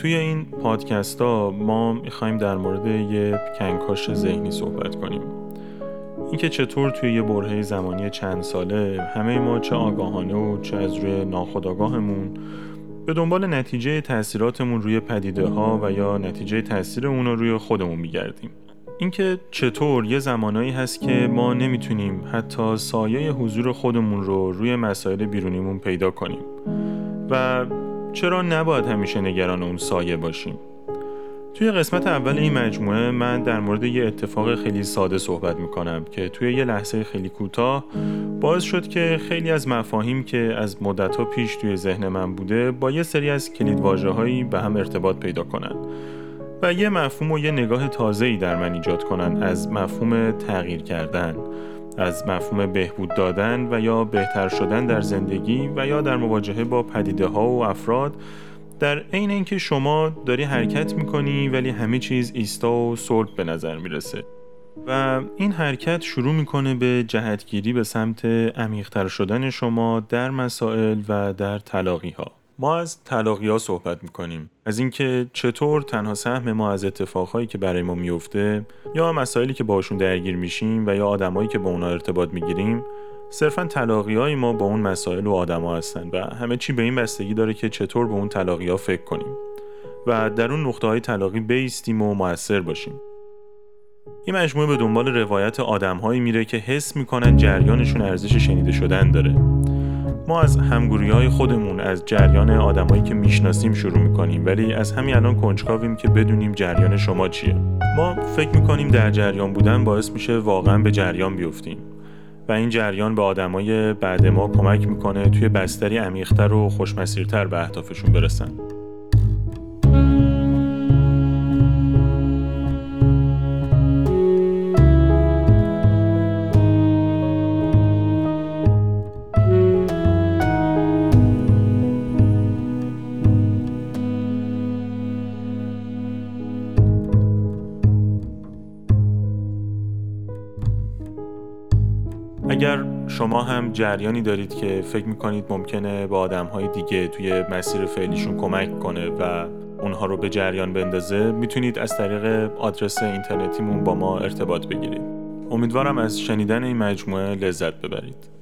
توی این پادکست ها ما می‌خوایم در مورد یه کنکاش ذهنی صحبت کنیم. اینکه چطور توی یه برهه زمانی چند ساله همه ما چه آگاهانه و چه از روی ناخودآگاهمون به دنبال نتیجه تاثیراتمون روی پدیده ها و یا نتیجه تاثیر اون رو روی خودمون میگردیم. اینکه چطور یه زمانایی هست که ما نمی‌تونیم حتی سایه حضور خودمون رو روی مسائل بیرونیمون پیدا کنیم. و چرا نباید همیشه نگران اون سایه باشیم؟ توی قسمت اول این مجموعه من در مورد یه اتفاق خیلی ساده صحبت می‌کنم که توی یه لحظه خیلی کوتاه باعث شد که خیلی از مفاهیم که از مدتها پیش توی ذهن من بوده با یه سری از کلید هایی به هم ارتباط پیدا کنن و یه مفهوم و یه نگاه تازه‌ای در من ایجاد کنن از مفهوم تغییر کردن. از مفهوم بهبود دادن و یا بهتر شدن در زندگی و یا در مواجهه با پدیده ها و افراد در عین اینکه شما داری حرکت می‌کنی ولی همه چیز ایستا و صلب به نظر می‌رسه. و این حرکت شروع می‌کنه به جهتگیری به سمت عمیقتر شدن شما در مسائل و در تلاقی ها ما از تلاقی ها صحبت می‌کنیم. از اینکه چطور تنها سهم ما از اتفاقهایی که برای ما میفته یا مسائلی که باشون درگیر میشیم و یا آدمایی که با اونا ارتباط می‌گیریم صرفا تلاقی های ما با اون مسائل و آدما هستن و همه چی به این بستگی داره که چطور به اون تلاقی ها فکر کنیم و در اون نقطه های تلاقی بیستیم و موثر باشیم. این مجموعه به دنبال روایت آدمهایی میره که حس می‌کنن جریانشون ارزش شنیده شدن داره. ما از همگوری های خودمون از جریان آدمایی که می‌شناسیم شروع می‌کنیم ولی از همین الان کنجکاویم که بدونیم جریان شما چیه. ما فکر می‌کنیم در جریان بودن باعث میشه واقعا به جریان بیفتیم و این جریان به آدمای بعد ما کمک می‌کنه توی بستری عمیقتر و خوشمسیرتر به اهدافشون برسن. اگر شما هم جریانی دارید که فکر می‌کنید ممکنه با آدم های دیگه توی مسیر فعلیشون کمک کنه و اونها رو به جریان بندازه می‌تونید از طریق آدرس اینترنتیمون با ما ارتباط بگیرید. امیدوارم از شنیدن این مجموعه لذت ببرید.